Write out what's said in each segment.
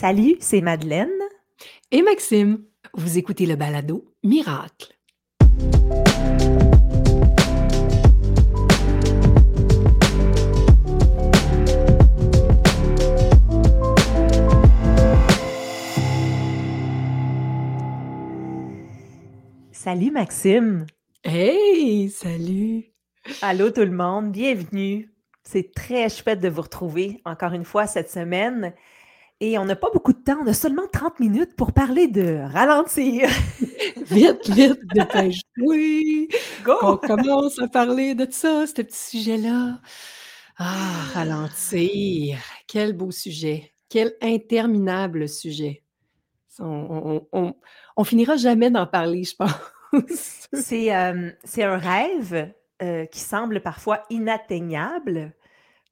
Salut, c'est Madeleine. Et Maxime, vous écoutez le balado Miracle. Salut Maxime. Hey, salut. Allô tout le monde, bienvenue. C'est très chouette de vous retrouver encore une fois cette semaine. Et on n'a pas beaucoup de temps, on a seulement 30 minutes pour parler de ralentir. vite, vite, dépêche Oui, Go! On commence à parler de ça, ce petit sujet-là. Ah, ralentir. Quel beau sujet. Quel interminable sujet. On, on, finira jamais d'en parler, je pense. c'est, euh, c'est un rêve euh, qui semble parfois inatteignable,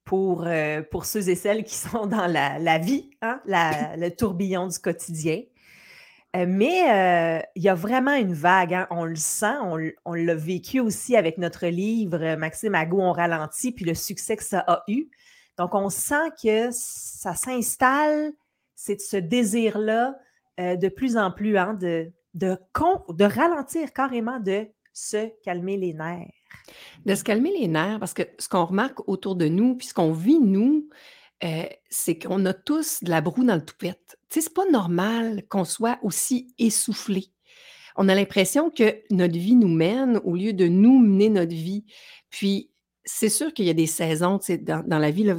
pour, euh, pour ceux et celles qui sont dans la, vie, hein, le tourbillon du quotidien. Euh, mais euh, il y a vraiment une vague, hein, on le sent, on, l'a vécu aussi avec notre livre Maxime Ago, on ralentit, puis le succès que ça a eu. Donc, on sent que ça s'installe, c'est ce désir-là de plus en plus hein, de, de, de ralentir carrément, de se calmer les nerfs. De se calmer les nerfs, parce que ce qu'on remarque autour de nous, puis ce qu'on vit, nous, euh, c'est qu'on a tous de la broue dans le toupette. Tu sais, c'est pas normal qu'on soit aussi essoufflé. On a l'impression que notre vie nous mène au lieu de nous mener notre vie. Puis, c'est sûr qu'il y a des saisons, tu sais, dans, la vie,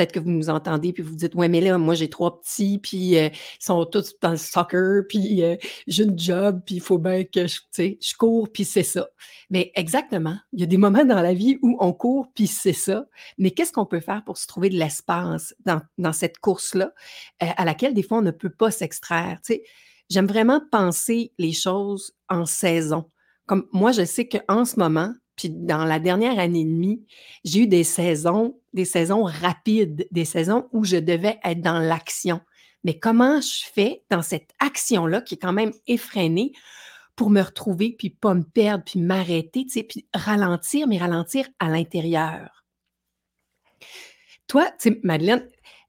peut-être que vous nous entendez, puis vous dites, ouais, mais là, moi, j'ai trois petits, puis euh, ils sont tous dans le soccer, puis euh, j'ai une job, puis il faut bien que je, je cours, puis c'est ça. Mais exactement, il y a des moments dans la vie où on court, puis c'est ça. Mais qu'est-ce qu'on peut faire pour se trouver de l'espace dans, dans, cette course-là, euh, à laquelle des fois, on ne peut pas s'extraire? J'aime vraiment penser les choses en saison. Comme moi, je sais qu'en ce moment, puis dans la dernière année et demie, j'ai eu des saisons, des saisons rapides, des saisons où je devais être dans l'action. Mais comment je fais dans cette action-là, qui est quand même effrénée, pour me retrouver, puis pas me perdre, puis m'arrêter, tu sais, puis ralentir, mais ralentir à l'intérieur? Toi, Madeleine,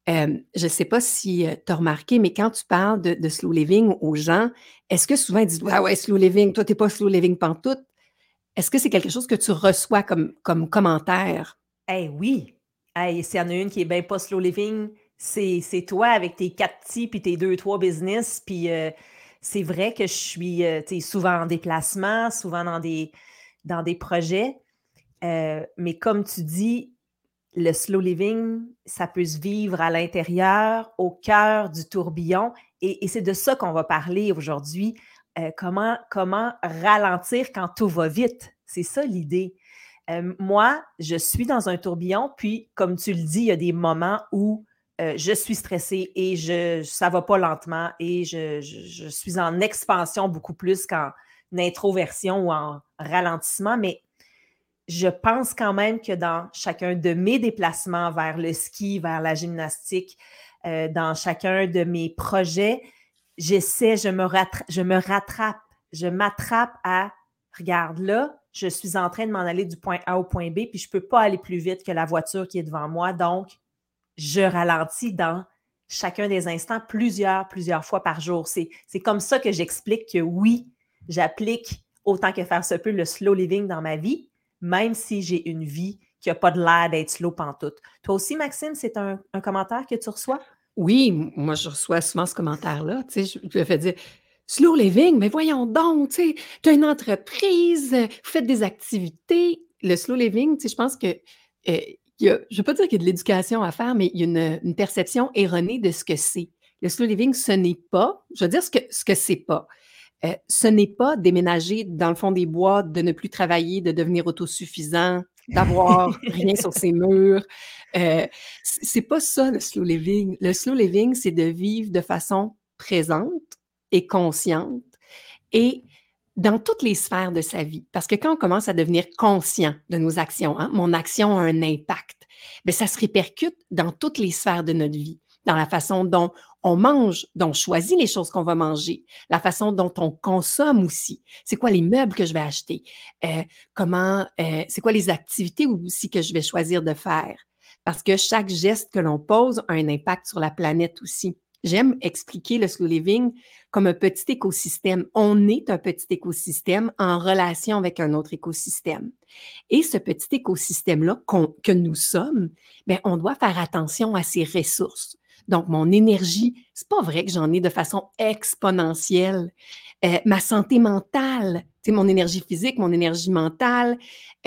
euh, je ne sais pas si euh, tu as remarqué, mais quand tu parles de, slow living aux gens, est-ce que souvent ils disent Ah ouais, slow living, toi, tu n'es pas slow living pantoute? Est-ce que c'est quelque chose que tu reçois comme, comme commentaire? Eh oui. Hey, s'il y en a une qui est bien pas slow living, c'est toi avec tes quatre petits puis tes deux, trois business. Puis euh, c'est vrai que je suis euh, souvent en déplacement, souvent dans des, dans des projets. Euh, mais comme tu dis, le slow living, ça peut se vivre à l'intérieur, au cœur du tourbillon. et c'est de ça qu'on va parler aujourd'hui. Euh, comment, comment ralentir quand tout va vite? C'est ça l'idée. Euh, moi, je suis dans un tourbillon, puis comme tu le dis, il y a des moments où euh, je suis stressée et je, ça ne va pas lentement et je, je, suis en expansion beaucoup plus qu'en introversion ou en ralentissement, mais je pense quand même que dans chacun de mes déplacements vers le ski, vers la gymnastique, dans chacun de mes projets, j'essaie, je me, rattrape, je m'attrape à, regarde là, je suis en train de m'en aller du point A au point B, puis je ne peux pas aller plus vite que la voiture qui est devant moi. Donc, je ralentis dans chacun des instants plusieurs, plusieurs fois par jour. C'est comme ça que j'explique que oui, j'applique autant que faire se peut le slow living dans ma vie, même si j'ai une vie qui n'a pas de l'air d'être slow pantoute. Toi aussi, Maxime, c'est un commentaire que tu reçois? Oui, moi, je reçois souvent ce commentaire-là. Tu je fais dire Slow living, mais voyons donc, tu as une entreprise, vous faites des activités. Le slow living, je pense que. Euh, je ne veux pas dire qu'il y a de l'éducation à faire, mais il y a une, perception erronée de ce que c'est. Le slow living, ce n'est pas, je veux dire ce que ce que c'est pas. Euh, ce n'est pas déménager dans le fond des bois, de ne plus travailler, de devenir autosuffisant, d'avoir rien sur ses murs. Euh, c'est pas ça le slow living. Le slow living, c'est de vivre de façon présente et consciente et dans toutes les sphères de sa vie. Parce que quand on commence à devenir conscient de nos actions, hein, mon action a un impact, bien, ça se répercute dans toutes les sphères de notre vie, dans la façon dont on mange, dont on choisit les choses qu'on va manger, la façon dont on consomme aussi. C'est quoi les meubles que je vais acheter? Euh, comment, euh, c'est quoi les activités aussi que je vais choisir de faire? Parce que chaque geste que l'on pose a un impact sur la planète aussi. j'aime expliquer le slow living comme un petit écosystème. On est un petit écosystème en relation avec un autre écosystème. Et ce petit écosystème-là que nous sommes, bien, on doit faire attention à ses ressources. Donc, mon énergie, c'est pas vrai que j'en ai de façon exponentielle. Euh, ma santé mentale, mon énergie physique, mon énergie mentale,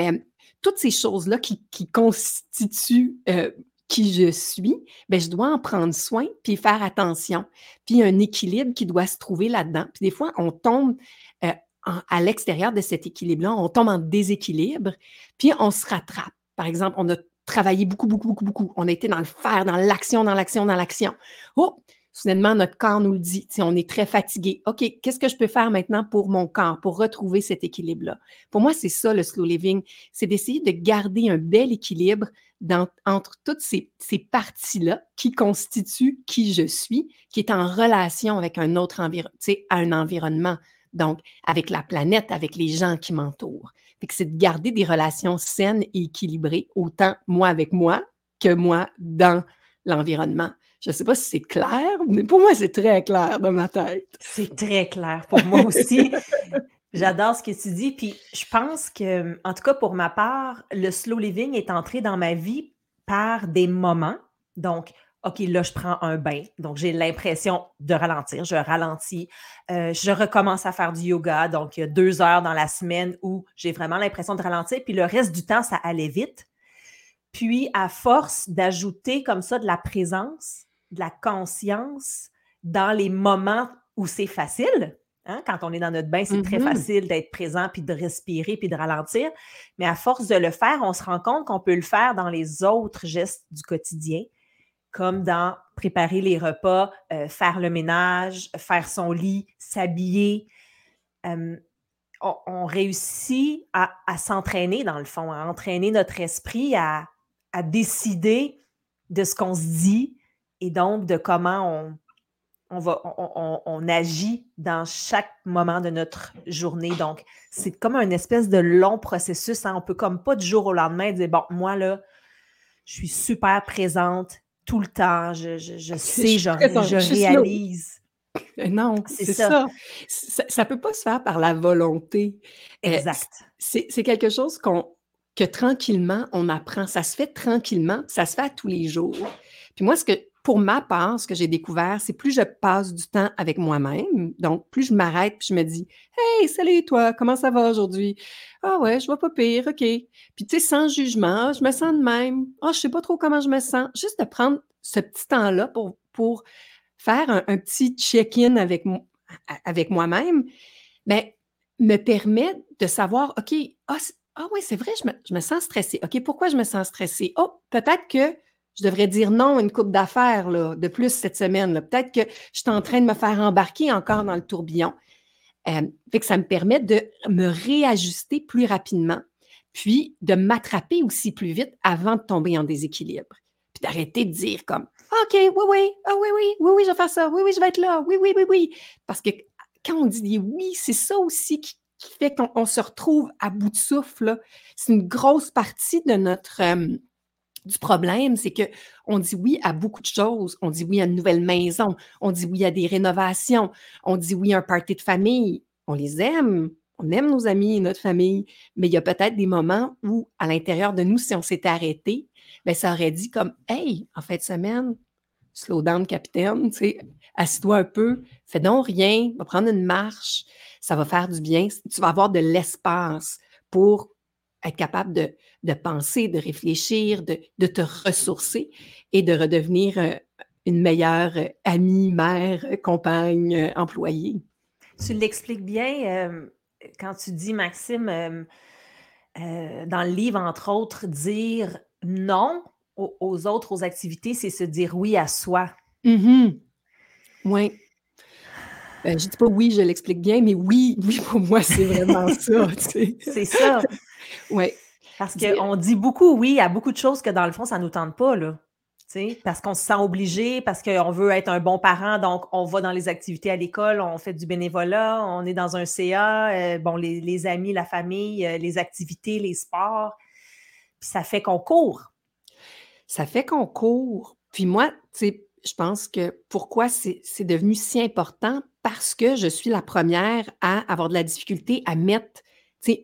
euh, toutes ces choses-là qui, constituent euh, qui je suis, ben, je dois en prendre soin puis faire attention. Puis un équilibre qui doit se trouver là-dedans. Puis des fois, on tombe à l'extérieur de cet équilibre-là, on tombe en déséquilibre, puis on se rattrape. Par exemple, on a travaillé beaucoup, beaucoup, beaucoup, beaucoup. On a été dans le faire, dans l'action, dans l'action, dans l'action. Oh, soudainement, notre corps nous le dit. On est très fatigué. OK, qu'est-ce que je peux faire maintenant pour mon corps, pour retrouver cet équilibre-là? Pour moi, c'est ça le slow living. C'est d'essayer de garder un bel équilibre entre toutes ces, parties-là qui constituent qui je suis, qui est en relation avec un autre environnement, un environnement, donc avec la planète, avec les gens qui m'entourent. C'est de garder des relations saines et équilibrées, autant moi avec moi que moi dans l'environnement. Je ne sais pas si c'est clair, mais pour moi, c'est très clair dans ma tête. C'est très clair pour moi aussi. J'adore ce que tu dis. Puis je pense que, en tout cas pour ma part, le slow living est entré dans ma vie par des moments. Donc, OK, là, je prends un bain. Donc, j'ai l'impression de ralentir. Je ralentis. Euh, je recommence à faire du yoga. Donc, il y a deux heures dans la semaine où j'ai vraiment l'impression de ralentir. Puis le reste du temps, ça allait vite. Puis, à force d'ajouter comme ça de la présence, de la conscience dans les moments où c'est facile, Hein, quand on est dans notre bain, c'est très mm-hmm. facile d'être présent, puis de respirer, puis de ralentir. Mais à force de le faire, on se rend compte qu'on peut le faire dans les autres gestes du quotidien, comme dans préparer les repas, euh, faire le ménage, faire son lit, s'habiller. on, réussit à, s'entraîner, dans le fond, à entraîner notre esprit à, à décider de ce qu'on se dit et donc de comment on, on, va, on, agit dans chaque moment de notre journée. Donc, c'est comme un espèce de long processus. Hein. On peut comme pas du jour au lendemain dire, bon, moi, là, je suis super présente tout le temps. Je, sais, je, réalise. Non, c'est ça. ça. ne peut pas se faire par la volonté. Euh, exact. c'est quelque chose qu'on que tranquillement, on apprend. Ça se fait tranquillement, ça se fait à tous les jours. Puis moi, ce que pour ma part, ce que j'ai découvert, c'est plus je passe du temps avec moi-même, donc plus je m'arrête puis je me dis Hey, salut toi, comment ça va aujourd'hui? Ah ouais, je vois pas pire, OK. Puis tu sais, sans jugement, je me sens de même. Ah, je sais pas trop comment je me sens. Juste de prendre ce petit temps-là pour, pour faire un, petit check-in avec, moi-même, ben, me permet de savoir, OK, ah, ah oui, c'est vrai, je me, je me sens stressée. OK, pourquoi je me sens stressée? Oh, peut-être que je devrais dire non à une coupe d'affaires de plus cette semaine. Peut-être que je suis en train de me faire embarquer encore dans le tourbillon. Euh, fait que ça me permet de me réajuster plus rapidement, puis de m'attraper aussi plus vite avant de tomber en déséquilibre. Puis d'arrêter de dire comme OK, oui, oui, ah oui, oui, oui, oui, je vais faire ça, oui, oui, je vais être là, oui, oui, oui, oui. Parce que quand on dit oui, c'est ça aussi qui, fait qu'on se retrouve à bout de souffle. C'est une grosse partie de notre, euh, du problème, c'est que on dit oui à beaucoup de choses. On dit oui à une nouvelle maison, on dit oui à des rénovations, on dit oui à un party de famille. On les aime, on aime nos amis et notre famille, mais il y a peut-être des moments où, à l'intérieur de nous, si on s'était arrêté, bien, ça aurait dit comme Hey, en fin de semaine, slow down, capitaine, tu sais, assis-toi un peu, fais donc rien, va prendre une marche, ça va faire du bien. Tu vas avoir de l'espace pour être capable de, de penser, de réfléchir, de, de, te ressourcer et de redevenir euh, une meilleure euh, amie, mère, compagne, euh, employée. Tu l'expliques bien quand tu dis, Maxime, dans le livre, entre autres, dire non aux, autres, aux activités, c'est se dire oui à soi. Mm-hmm. Oui. Ben, je ne dis pas oui, je l'explique bien, mais oui, oui, pour moi, c'est vraiment ça. c'est ça. Oui. Parce qu'on dit beaucoup oui à beaucoup de choses que dans le fond, ça ne nous tente pas, là. Parce qu'on se sent obligé, parce qu'on veut être un bon parent, donc on va dans les activités à l'école, on fait du bénévolat, on est dans un CA, euh, bon, les, amis, la famille, euh, les activités, les sports. Puis ça fait qu'on court. Ça fait qu'on court. Puis moi, je pense que pourquoi c'est devenu si important? Parce que je suis la première à avoir de la difficulté à mettre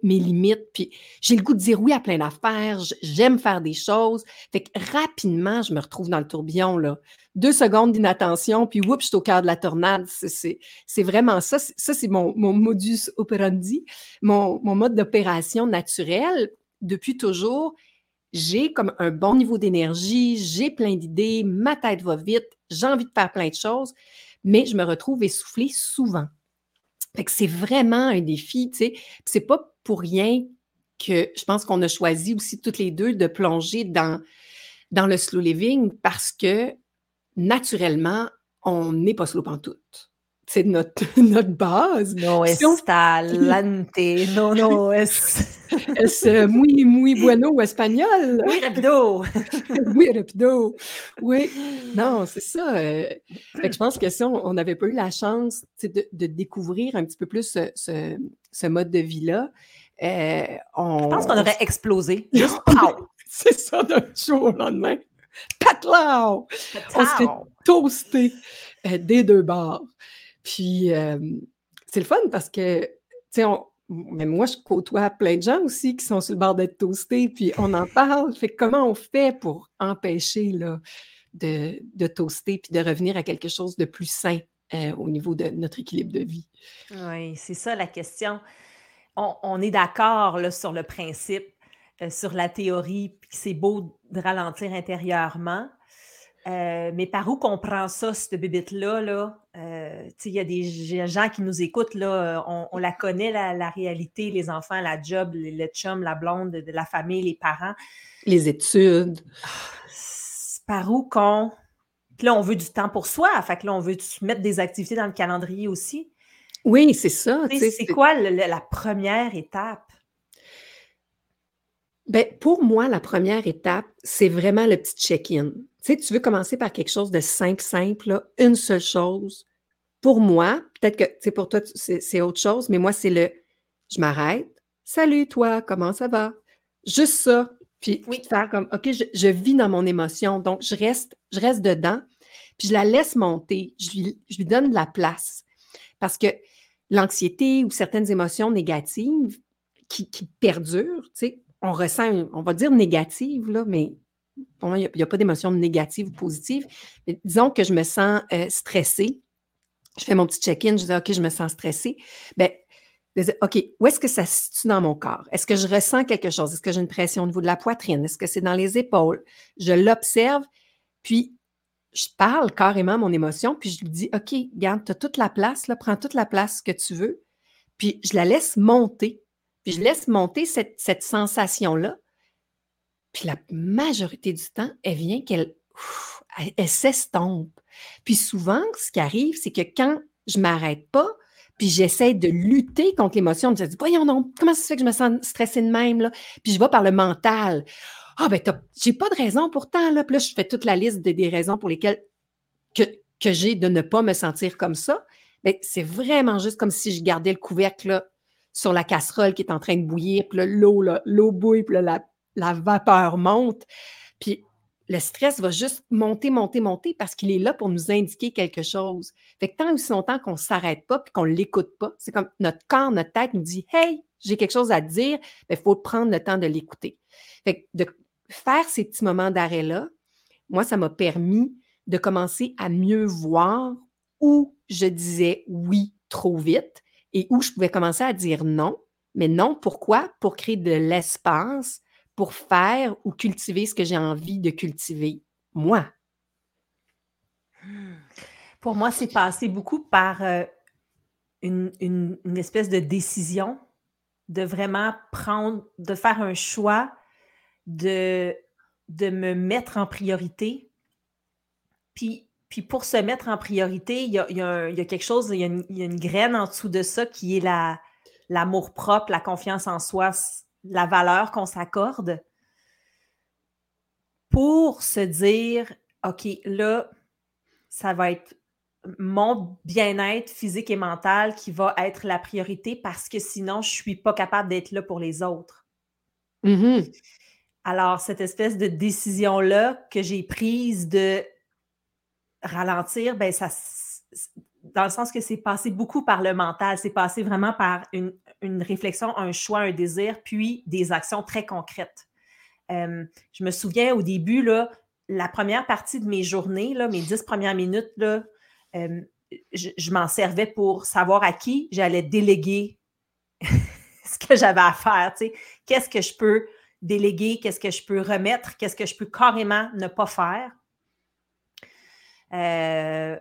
mes limites. Puis j'ai le goût de dire oui à plein d'affaires. J'aime faire des choses. Fait que rapidement, je me retrouve dans le tourbillon. Là. Deux secondes d'inattention, puis oups, je suis au cœur de la tornade. C'est vraiment ça. Ça, c'est mon, modus operandi, mon, mon mode d'opération naturel depuis toujours. J'ai comme un bon niveau d'énergie, j'ai plein d'idées, ma tête va vite, j'ai envie de faire plein de choses, mais je me retrouve essoufflée souvent. Fait que c'est vraiment un défi, tu sais. C'est pas pour rien que je pense qu'on a choisi aussi toutes les deux de plonger dans, dans le slow living parce que naturellement, on n'est pas slow pantoute c'est notre, notre base. No es talante, no, no es... es euh, muy, muy bueno espagnol. Oui, rapido. oui, rapido. Oui, non, c'est ça. Euh, je pense que si on n'avait pas eu la chance de, de, découvrir un petit peu plus ce, ce, mode de vie-là, euh, on... Je pense qu'on aurait explosé. Juste c'est ça d'un jour au lendemain. Patlau! On serait toasté des deux bords. Puis, c'est le fun parce que, tu sais, mais moi, je côtoie plein de gens aussi qui sont sur le bord d'être toastés, puis on en parle. Fait comment on fait pour empêcher là, de, de toaster puis de revenir à quelque chose de plus sain au niveau de notre équilibre de vie? Oui, c'est ça la question. On, est d'accord sur le principe, sur la théorie, puis c'est beau de ralentir intérieurement. Euh, mais par où qu'on prend ça, cette bébite-là? Là? Euh, il y a des gens qui nous écoutent, là, on, la connaît, la, réalité, les enfants, la job, le, chum, la blonde, de, la famille, les parents. Les études. par où qu'on. là, on veut du temps pour soi. Fait que là, on veut mettre des activités dans le calendrier aussi. Oui, c'est ça. C'est quoi la première étape? Ben, pour moi, la première étape, c'est vraiment le petit check-in. Tu sais, tu veux commencer par quelque chose de simple, simple, une seule chose. Pour moi, peut-être que, tu pour toi, c'est autre chose, mais moi, c'est le je m'arrête. Salut, toi, comment ça va? Juste ça. Puis, oui. faire comme, OK, je, vis dans mon émotion, donc je reste, je reste dedans, puis je la laisse monter. Je lui, je lui donne de la place. Parce que l'anxiété ou certaines émotions négatives qui, qui perdurent, tu sais, on ressent, on va dire négative, là, mais il n'y a, pas d'émotion négative ou positive. Disons que je me sens euh, stressée. Je fais mon petit check-in, je dis OK, je me sens stressée. Bien, OK, où est-ce que ça se situe dans mon corps? Est-ce que je ressens quelque chose? Est-ce que j'ai une pression au niveau de la poitrine? Est-ce que c'est dans les épaules? Je l'observe, puis je parle carrément mon émotion, puis je lui dis OK, garde, tu as toute la place, là, prends toute la place que tu veux, puis je la laisse monter. Puis je laisse monter cette, sensation-là. Puis la majorité du temps, elle vient qu'elle elle, s'estompe. Puis souvent, ce qui arrive, c'est que quand je ne m'arrête pas, puis j'essaie de lutter contre l'émotion, je me dis, voyons non, comment ça se fait que je me sens stressée de même, là? Puis je vais par le mental. Ah, ben, j'ai pas de raison pourtant, là. Puis là, je fais toute la liste des, raisons pour lesquelles que, que j'ai de ne pas me sentir comme ça. Mais c'est vraiment juste comme si je gardais le couvercle là, sur la casserole qui est en train de bouillir, puis l'eau, l'eau bouille, puis la, la, vapeur monte. Puis le stress va juste monter, monter, monter parce qu'il est là pour nous indiquer quelque chose. Fait que tant aussi longtemps qu'on ne s'arrête pas puis qu'on ne l'écoute pas, c'est comme notre corps, notre tête nous dit Hey, j'ai quelque chose à te dire, il faut prendre le temps de l'écouter. Fait que de faire ces petits moments d'arrêt-là, moi, ça m'a permis de commencer à mieux voir où je disais oui trop vite et où je pouvais commencer à dire non. Mais non, pourquoi? Pour créer de l'espace pour faire ou cultiver ce que j'ai envie de cultiver, moi? Pour moi, c'est passé beaucoup par euh, une, espèce de décision, de vraiment prendre, de faire un choix, de, de me mettre en priorité. Puis puis pour se mettre en priorité, il y a, quelque chose, il y a, une, graine en dessous de ça qui est la, l'amour propre, la confiance en soi, la valeur qu'on s'accorde pour se dire, OK, là, ça va être mon bien-être physique et mental qui va être la priorité parce que sinon, je ne suis pas capable d'être là pour les autres. Mm-hmm. Alors, cette espèce de décision-là que j'ai prise de ralentir, ben ça, dans le sens que c'est passé beaucoup par le mental, c'est passé vraiment par une, réflexion, un choix, un désir, puis des actions très concrètes. Euh, je me souviens au début, là, la première partie de mes journées, là, mes dix premières minutes, là, euh, je, m'en servais pour savoir à qui j'allais déléguer ce que j'avais à faire. Qu'est-ce que je peux déléguer, qu'est-ce que je peux remettre, qu'est-ce que je peux carrément ne pas faire. Euh,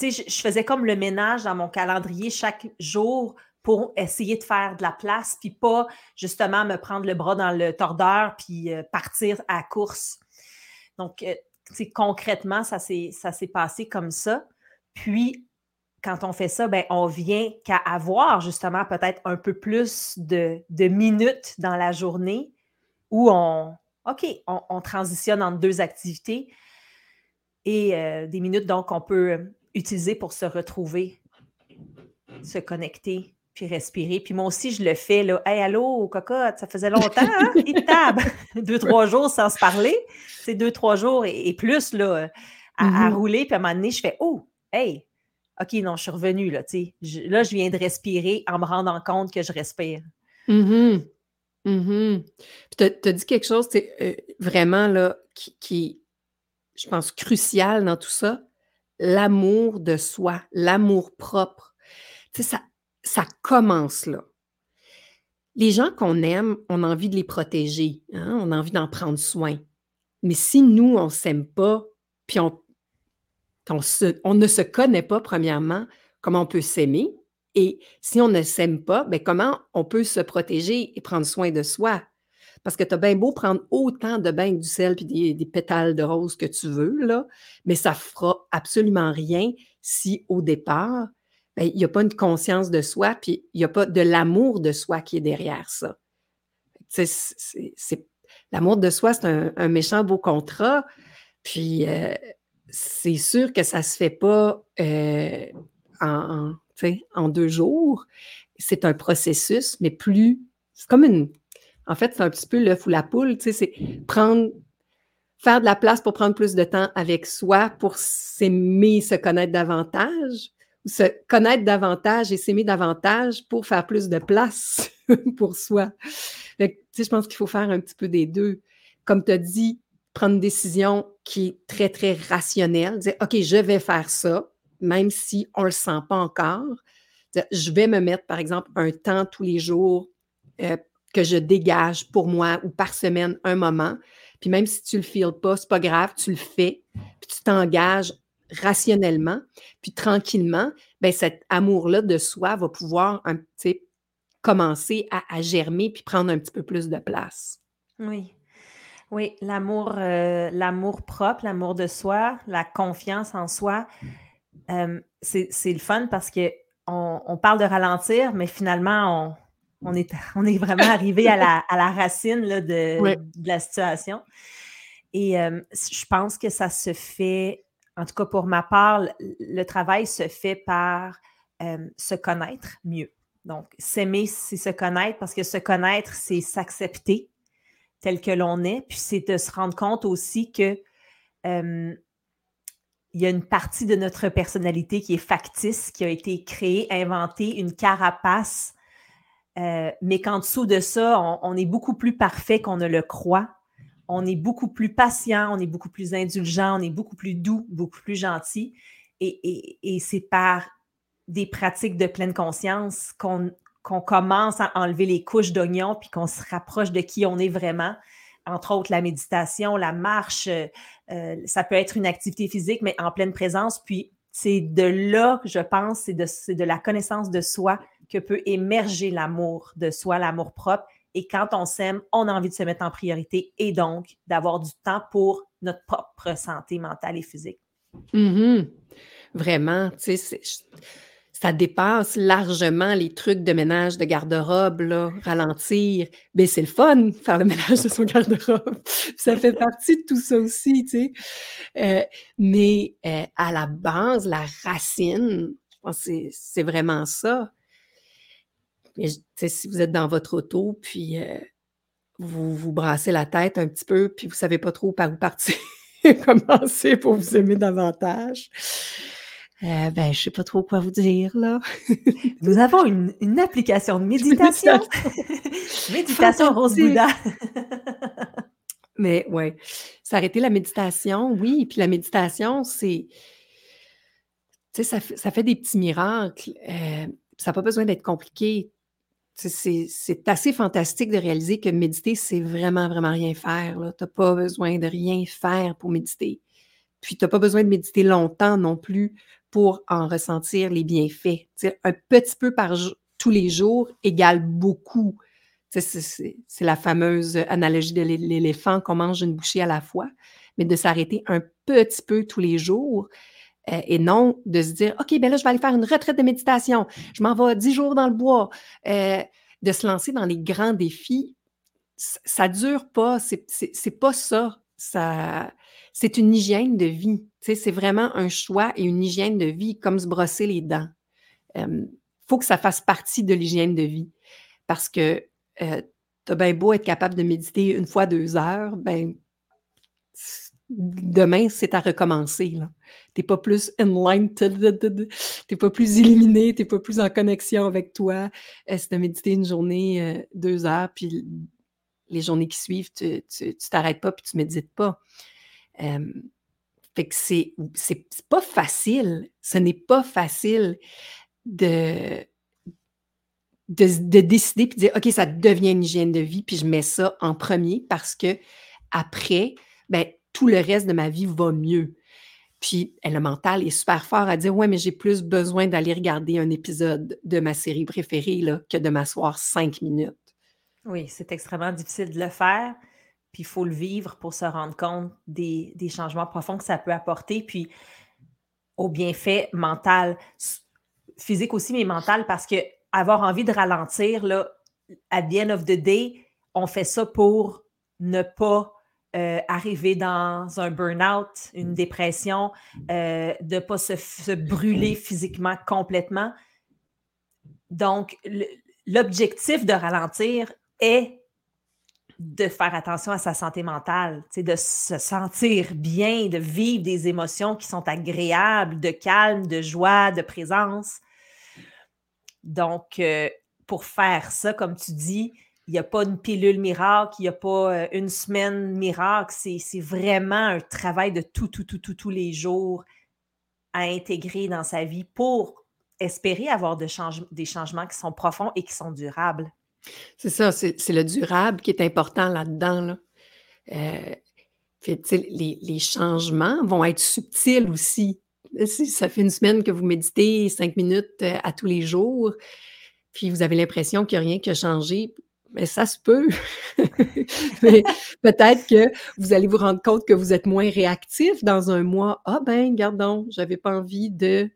je, faisais comme le ménage dans mon calendrier chaque jour pour essayer de faire de la place, puis pas justement me prendre le bras dans le tordeur, puis euh, partir à course. Donc, euh, concrètement, ça s'est passé comme ça. Puis, quand on fait ça, ben, on vient qu'à avoir justement peut-être un peu plus de, minutes dans la journée où on, OK, on, transitionne entre deux activités et euh, des minutes donc qu'on peut utiliser pour se retrouver, se connecter, puis respirer. Puis moi aussi, je le fais, là. Hey, allô, cocotte, ça faisait longtemps, hein? deux, trois jours sans se parler. C'est deux, trois jours et, plus, là, à, mm-hmm. rouler. Puis à un moment donné, je fais, oh, hey, OK, non, je suis revenue, là, tu sais. Là, je viens de respirer en me rendant compte que je respire. Mm-hmm. Mm-hmm. Puis tu as, dit quelque chose, c'est euh, vraiment, là, qui, qui, je pense, crucial dans tout ça. L'amour de soi, l'amour propre. Tu sais, ça, ça commence là. Les gens qu'on aime, on a envie de les protéger, hein, on a envie d'en prendre soin. Mais si nous, on ne s'aime pas, puis on, on, ne se connaît pas, premièrement, comment on peut s'aimer? Et si on ne s'aime pas, bien, comment on peut se protéger et prendre soin de soi? Parce que tu as bien beau prendre autant de bains du sel puis des, pétales de rose que tu veux, mais ça fera absolument rien si au départ, ben, il n'y a pas une conscience de soi, puis il n'y a pas de l'amour de soi qui est derrière ça. L'amour de soi, c'est un, méchant beau contrat, puis euh, c'est sûr que ça ne se fait pas euh, en, en, deux jours. C'est un processus, mais plus. C'est comme une. En fait, c'est un petit peu l'œuf ou la poule, c'est prendre. Faire de la place pour prendre plus de temps avec soi, pour s'aimer, se connaître davantage, se connaître davantage et s'aimer davantage pour faire plus de place pour soi. je pense qu'il faut faire un petit peu des deux. Comme tu as dit, prendre une décision qui est très, très rationnelle. Dire, OK, je vais faire ça, même si on ne le sent pas encore. je vais me mettre, par exemple, un temps tous les jours euh, que je dégage pour moi ou par semaine un moment. Puis même si tu ne le files pas, c'est pas grave, tu le fais, puis tu t'engages rationnellement, puis tranquillement, ben cet amour-là de soi va pouvoir un, commencer à, germer puis prendre un petit peu plus de place. Oui. Oui, l'amour, euh, l'amour propre, l'amour de soi, la confiance en soi, euh, c'est, le fun parce que on, parle de ralentir, mais finalement, on, on, est, on est vraiment arrivé à la, à la racine là, de, de, la situation. Et euh, je pense que ça se fait en tout cas pour ma part, le travail se fait par se connaître mieux. Donc, s'aimer, c'est se connaître parce que se connaître, c'est s'accepter tel que l'on est, puis c'est de se rendre compte aussi que il y a une partie de notre personnalité qui est factice, qui a été créée, inventée, une carapace, euh, mais qu'en dessous de ça, on, est beaucoup plus parfait qu'on ne le croit on est beaucoup plus patient, on est beaucoup plus indulgent, on est beaucoup plus doux, beaucoup plus gentil. Et, c'est par des pratiques de pleine conscience qu'on commence à enlever les couches d'oignon puis qu'on se rapproche de qui on est vraiment. Entre autres, la méditation, la marche, euh, ça peut être une activité physique, mais en pleine présence. Puis c'est de là, je pense, c'est de, de la connaissance de soi que peut émerger l'amour de soi, l'amour propre et quand on s'aime, on a envie de se mettre en priorité et donc d'avoir du temps pour notre propre santé mentale et physique. Mm-hmm. Vraiment, tu sais, ça dépasse largement les trucs de ménage de garde-robe, ralentir. Mais c'est le fun, faire le ménage de son garde-robe. ça fait partie de tout ça aussi, tu sais. Euh, mais euh, à la base, la racine, c'est vraiment ça. Mais, si vous êtes dans votre auto, puis euh, vous vous brassez la tête un petit peu, puis vous ne savez pas trop par où partir, commencer pour vous aimer davantage? Euh, ben, je sais pas trop quoi vous dire, là. Nous avons une, une application de méditation. méditation Rose Bouddha. Mais ouais, s'arrêter la méditation, oui. Puis la méditation, c'est. Tu sais, ça, ça, fait des petits miracles. Euh, ça n'a pas besoin d'être compliqué. C'est assez fantastique de réaliser que méditer, c'est vraiment, vraiment rien faire. Tu n'as pas besoin de rien faire pour méditer. Puis, tu n'as pas besoin de méditer longtemps non plus pour en ressentir les bienfaits. un petit peu par tous les jours égale beaucoup. C'est la fameuse analogie de l'éléphant qu'on mange une bouchée à la fois, mais de s'arrêter un petit peu tous les jours euh, et non de se dire OK, ben là, je vais aller faire une retraite de méditation, je m'en vais dix jours dans le bois. Euh, de se lancer dans les grands défis, ça ne dure pas, c'est pas ça. ça c'est une hygiène de vie. C'est vraiment un choix et une hygiène de vie, comme se brosser les dents. Il faut que ça fasse partie de l'hygiène de vie. Parce que euh, tu as bien beau être capable de méditer une fois deux heures, ben demain, c'est à recommencer. Tu n'es pas plus enlightened, tu n'es pas plus illuminé, tu n'es pas plus en connexion avec toi. C'est de méditer une journée, euh, deux heures, puis les journées qui suivent, tu t'arrêtes pas, puis tu ne médites pas. fait que c'est, c'est pas facile. Ce n'est pas facile de, de, de décider puis de dire OK, ça devient une hygiène de vie, puis je mets ça en premier parce que après, ben, tout le reste de ma vie va mieux. Puis le mental est super fort à dire Ouais, mais j'ai plus besoin d'aller regarder un épisode de ma série préférée que de m'asseoir cinq minutes. Oui, c'est extrêmement difficile de le faire. Puis il faut le vivre pour se rendre compte des, changements profonds que ça peut apporter. Puis au bienfait mental, physique aussi, mais mental, parce que avoir envie de ralentir, là, at the end of the day, on fait ça pour ne pas euh, arriver dans un burn-out, une mmh. dépression, euh, de ne pas se, brûler physiquement complètement. Donc, l'objectif de ralentir est de faire attention à sa santé mentale, de se sentir bien, de vivre des émotions qui sont agréables, de calme, de joie, de présence. Donc, euh, pour faire ça, comme tu dis, il n'y a pas une pilule miracle, il n'y a pas euh, une semaine miracle. C'est vraiment un travail de tout, tout, tout, tout, tous les jours à intégrer dans sa vie pour espérer avoir de des changements qui sont profonds et qui sont durables. C'est ça, c'est le durable qui est important là-dedans. Euh, les, les, changements vont être subtils aussi. Ça fait une semaine que vous méditez cinq minutes euh, à tous les jours, puis vous avez l'impression qu'il n'y a rien qui a changé mais ça se peut. peut-être que vous allez vous rendre compte que vous êtes moins réactif dans un mois. Ah ben, gardons, j'avais pas envie de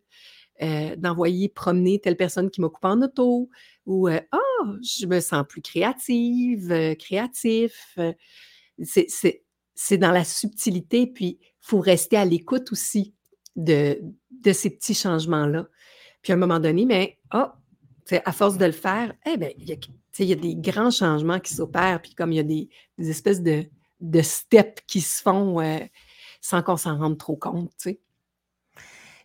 euh, d'envoyer promener telle personne qui m'occupe en auto. Ou euh, ah, je me sens plus créative, euh, créatif. c'est dans la subtilité, puis il faut rester à l'écoute aussi de, de ces petits changements-là. Puis à un moment donné, mais ah, à force de le faire, eh bien, il y a il y a des grands changements qui s'opèrent, puis comme il y a des, espèces de, de, steps qui se font euh, sans qu'on s'en rende trop compte.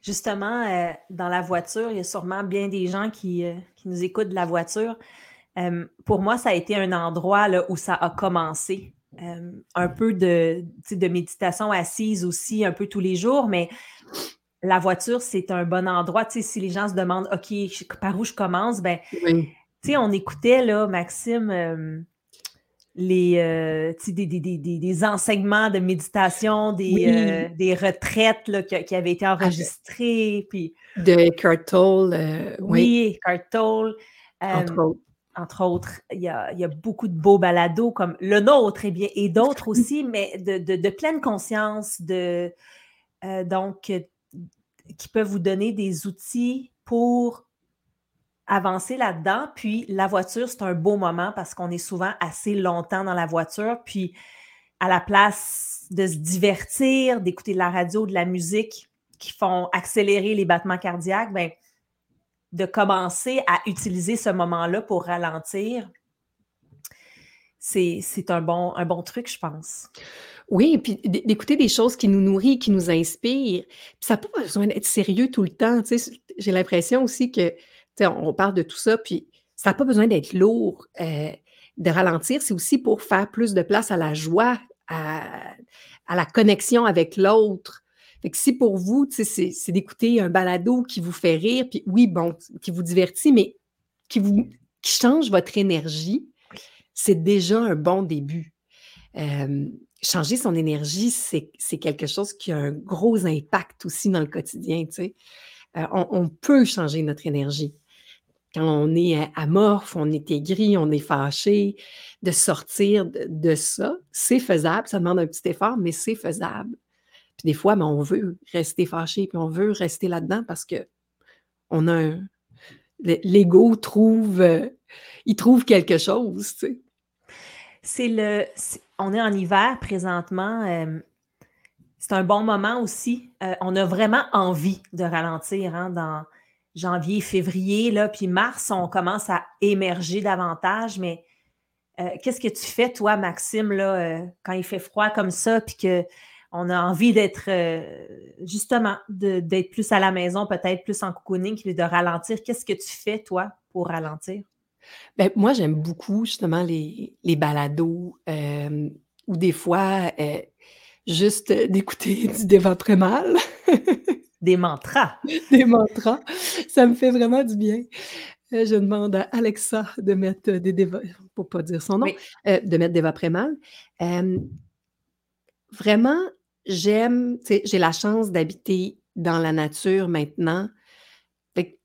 Justement, euh, dans la voiture, il y a sûrement bien des gens qui, euh, nous écoutent de la voiture. pour moi, ça a été un endroit là, où ça a commencé. un peu de, de méditation assise aussi, un peu tous les jours, mais la voiture, c'est un bon endroit. si les gens se demandent, OK, par où je commence, ben, tu sais, on écoutait, là, Maxime, euh, les, euh, des, des, des, des, enseignements de méditation, des, euh, des retraites là, qui, avaient été ah, enregistrées. Puis... De Cartol. oui, Cartol. Entre autres. Entre autres, il y, a, il y, a, beaucoup de beaux balados comme le nôtre et, bien, et d'autres aussi, mais de, de, de, pleine conscience, de, donc, qui peuvent vous donner des outils pour avancer là-dedans. Puis la voiture, c'est un beau moment parce qu'on est souvent assez longtemps dans la voiture. Puis à la place de se divertir, d'écouter de la radio, de la musique qui font accélérer les battements cardiaques, bien, de commencer à utiliser ce moment-là pour ralentir, c'est un bon, un bon truc, je pense. Oui, puis d'écouter des choses qui nous nourrissent, qui nous inspirent. Puis ça n'a pas besoin d'être sérieux tout le temps. J'ai l'impression aussi que, on parle de tout ça, puis ça n'a pas besoin d'être lourd. Euh, de ralentir, c'est aussi pour faire plus de place à la joie, à, la connexion avec l'autre. Fait que si pour vous, c'est d'écouter un balado qui vous fait rire, puis oui, bon, qui vous divertit, mais qui vous change votre énergie, c'est déjà un bon début. changer son énergie, c'est quelque chose qui a un gros impact aussi dans le quotidien. Euh, on, peut changer notre énergie. Quand on est amorphe, on est aigri, on est fâché, de sortir de, ça, c'est faisable. Ça demande un petit effort, mais c'est faisable. Puis des fois, ben, on veut rester fâché, puis on veut rester là-dedans parce que on a l'ego trouve, euh, il trouve quelque chose, tu. C'est le, on est en hiver présentement. Euh, c'est un bon moment aussi. Euh, on a vraiment envie de ralentir hein, dans janvier, février, là, puis mars, on commence à émerger davantage. Mais qu'est-ce que tu fais, toi, Maxime, là, quand il fait froid comme ça, puis que on a envie d'être euh, justement d'être plus à la maison, peut-être plus en cocooning, de ralentir? Qu'est-ce que tu fais, toi, pour ralentir? Ben, moi, j'aime beaucoup justement les, les balados euh, ou des fois euh, juste d'écouter du déventre mal. des mantras. Des mantras. Ça me fait vraiment du bien. Je demande à Alexa de mettre des déva... pour pas dire son nom, de mettre des mal. vraiment, j'aime, j'ai la chance d'habiter dans la nature maintenant,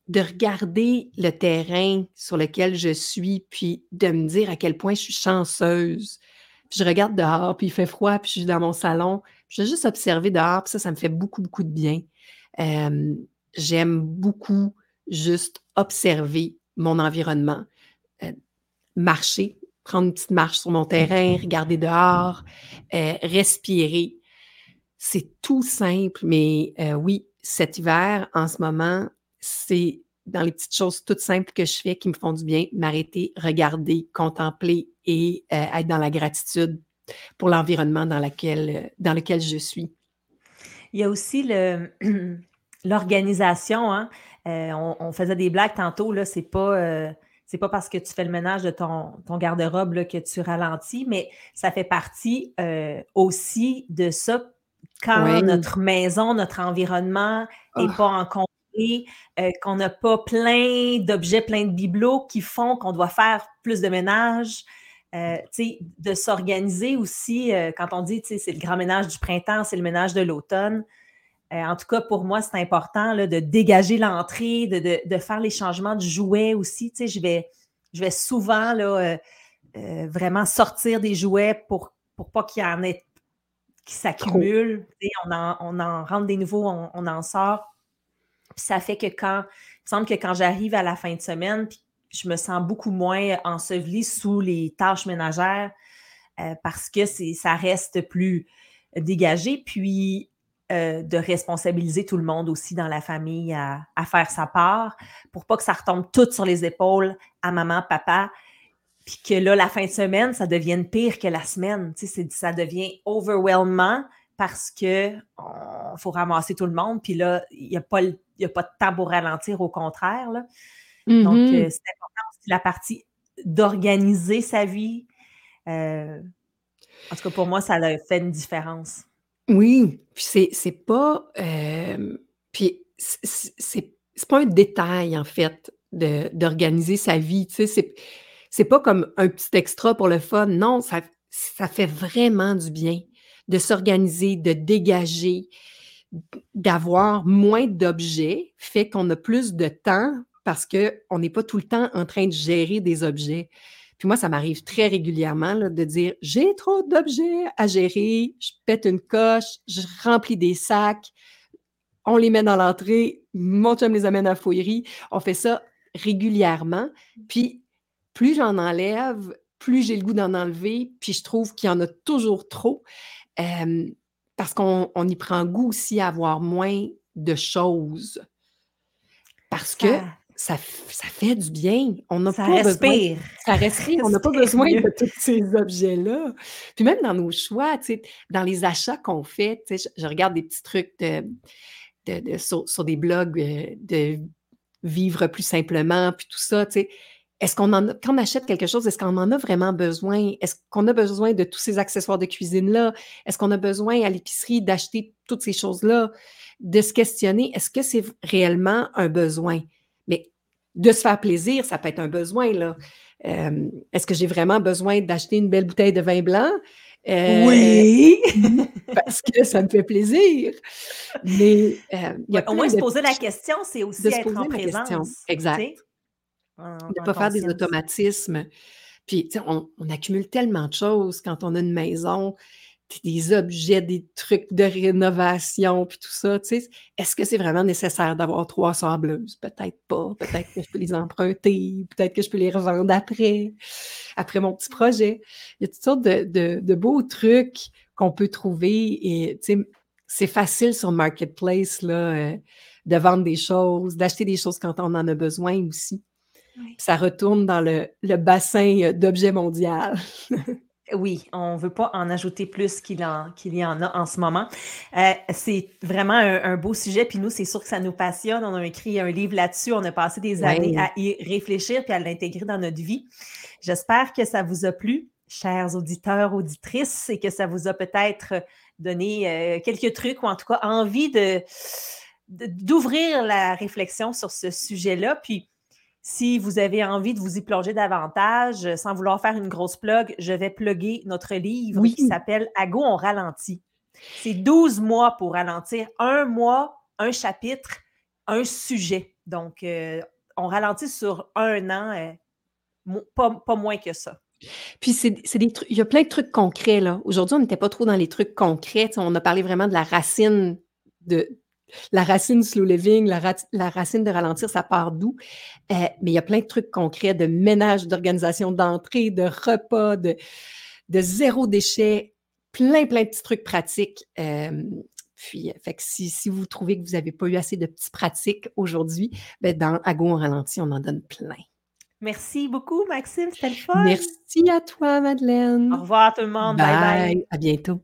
de regarder le terrain sur lequel je suis, puis de me dire à quel point je suis chanceuse. je regarde dehors, puis il fait froid, puis je suis dans mon salon. Je vais juste observer dehors, puis ça, ça me fait beaucoup, beaucoup de bien. J'aime beaucoup juste observer mon environnement, marcher, prendre une petite marche sur mon terrain, regarder dehors, respirer. C'est tout simple, mais euh, oui, cet hiver, en ce moment, c'est dans les petites choses toutes simples que je fais qui me font du bien, m'arrêter, regarder, contempler et euh, être dans la gratitude pour l'environnement dans, euh, dans lequel je suis. Il y a aussi l'organisation. Hein? on, faisait des blagues tantôt, là, c'est pas. c'est pas parce que tu fais le ménage de ton, ton garde-robe que tu ralentis, mais ça fait partie aussi de ça quand notre maison, notre environnement n'est ah. pas encombré, euh, qu'on n'a pas plein d'objets, plein de bibelots qui font qu'on doit faire plus de ménage. Euh, de s'organiser aussi, euh, quand on dit c'est le grand ménage du printemps, c'est le ménage de l'automne. en tout cas, pour moi, c'est important là, de dégager l'entrée, de, faire les changements du jouet aussi. Je vais, je vais souvent là, vraiment sortir des jouets pour, pour pas qu'il y en ait qui s'accumulent. On en, on en rentre des nouveaux, on, en sort. Puis ça fait que quand, il me semble que quand j'arrive à la fin de semaine, je me sens beaucoup moins ensevelie sous les tâches ménagères euh, parce que ça reste plus dégagé. Puis euh, de responsabiliser tout le monde aussi dans la famille à, faire sa part pour pas que ça retombe tout sur les épaules à maman, papa puis que là, la fin de semaine, ça devienne pire que la semaine. Tu sais, ça devient overwhelmant parce que faut ramasser tout le monde. Puis là, il n'y a, pas, a pas de temps pour ralentir, au contraire. Là. Donc, mm-hmm. euh, c'est important aussi la partie d'organiser sa vie. Euh, en tout cas, pour moi, ça a fait une différence. Oui, puis c'est pas. Euh, puis c'est pas un détail, en fait, d'organiser sa vie. Tu sais, c'est c'est pas comme un petit extra pour le fun. Non, ça, ça fait vraiment du bien de s'organiser, de dégager, d'avoir moins d'objets, fait qu'on a plus de temps parce qu'on n'est pas tout le temps en train de gérer des objets. Puis moi, ça m'arrive très régulièrement de dire j'ai trop d'objets à gérer, je pète une coche, je remplis des sacs, on les met dans l'entrée, mon chum les amène à la fouillerie. On fait ça régulièrement. Puis plus j'en enlève, plus j'ai le goût d'en enlever, puis je trouve qu'il y en a toujours trop. parce qu'on y prend goût aussi à avoir moins de choses. Parce que ça, ça fait du bien. On n'a pas besoin. respire. Ça respire. On n'a pas besoin mieux. de tous ces objets-là. Puis même dans nos choix, dans les achats qu'on fait, je, je regarde des petits trucs de, de- de- sur, sur des blogs euh, de vivre plus simplement, puis tout ça, tu sais. Est-ce qu'on en a, quand on achète quelque chose, est-ce qu'on en a vraiment besoin? Est-ce qu'on a besoin de tous ces accessoires de cuisine-là? Est-ce qu'on a besoin à l'épicerie d'acheter toutes ces choses-là? De se questionner, est-ce que c'est réellement un besoin? De se faire plaisir, ça peut être un besoin, là. Euh, est-ce que j'ai vraiment besoin d'acheter une belle bouteille de vin blanc? Euh, Oui! Parce que ça me fait plaisir. Mais euh, il y a Ouais, au moins, se poser la question, c'est aussi de se être poser en la question. présence. Exact. tu sais, en- de ne pas faire des automatismes. Puis, tu sais, on, on accumule tellement de choses quand on a une maison, des objets, des trucs de rénovation, puis tout ça. Tu sais, est-ce que c'est vraiment nécessaire d'avoir trois sableuses? Peut-être pas. Peut-être que je peux les emprunter. Peut-être que je peux les revendre après, après mon petit projet. Il y a toutes sortes de, de- de beaux trucs qu'on peut trouver. Et, tu sais, c'est facile sur Marketplace, là, euh, de vendre des choses, d'acheter des choses quand on en a besoin aussi. Oui. Ça retourne dans le, le bassin euh, d'objets mondial. Oui, on ne veut pas en ajouter plus qu'il en- qu'il y en a en ce moment. Euh, c'est vraiment un, un beau sujet, puis nous, c'est sûr que ça nous passionne. On a écrit un livre là-dessus, on a passé des années à y réfléchir puis à l'intégrer dans notre vie. J'espère que ça vous a plu, chers auditeurs, auditrices, et que ça vous a peut-être donné euh, quelques trucs ou en tout cas envie de de- d'ouvrir la réflexion sur ce sujet-là. Puis, si vous avez envie de vous y plonger davantage, euh, sans vouloir faire une grosse plug, je vais plugger notre livre Oui. qui s'appelle À go, on ralentit. C'est 12 mois pour ralentir. Un mois, un chapitre, un sujet. Donc, euh, on ralentit sur un an, euh, pas, pas moins que ça. Puis c'est des trucs, il y a plein de trucs concrets là. Aujourd'hui, on n'était pas trop dans les trucs concrets. On a parlé vraiment de la racine de la racine slow living, la, ra- la racine de ralentir, ça part d'où? Euh, mais il y a plein de trucs concrets de ménage, d'organisation d'entrée, de repas, de, de zéro déchet, plein, plein de petits trucs pratiques. Euh, puis, euh, fait que si, si vous trouvez que vous n'avez pas eu assez de petits pratiques aujourd'hui, ben dans Ago on ralentit, on en donne plein. Merci beaucoup, Maxime. C'était le fun. Merci à toi, Madeleine. Au revoir, tout le monde. bye. bye. Bye. À bientôt.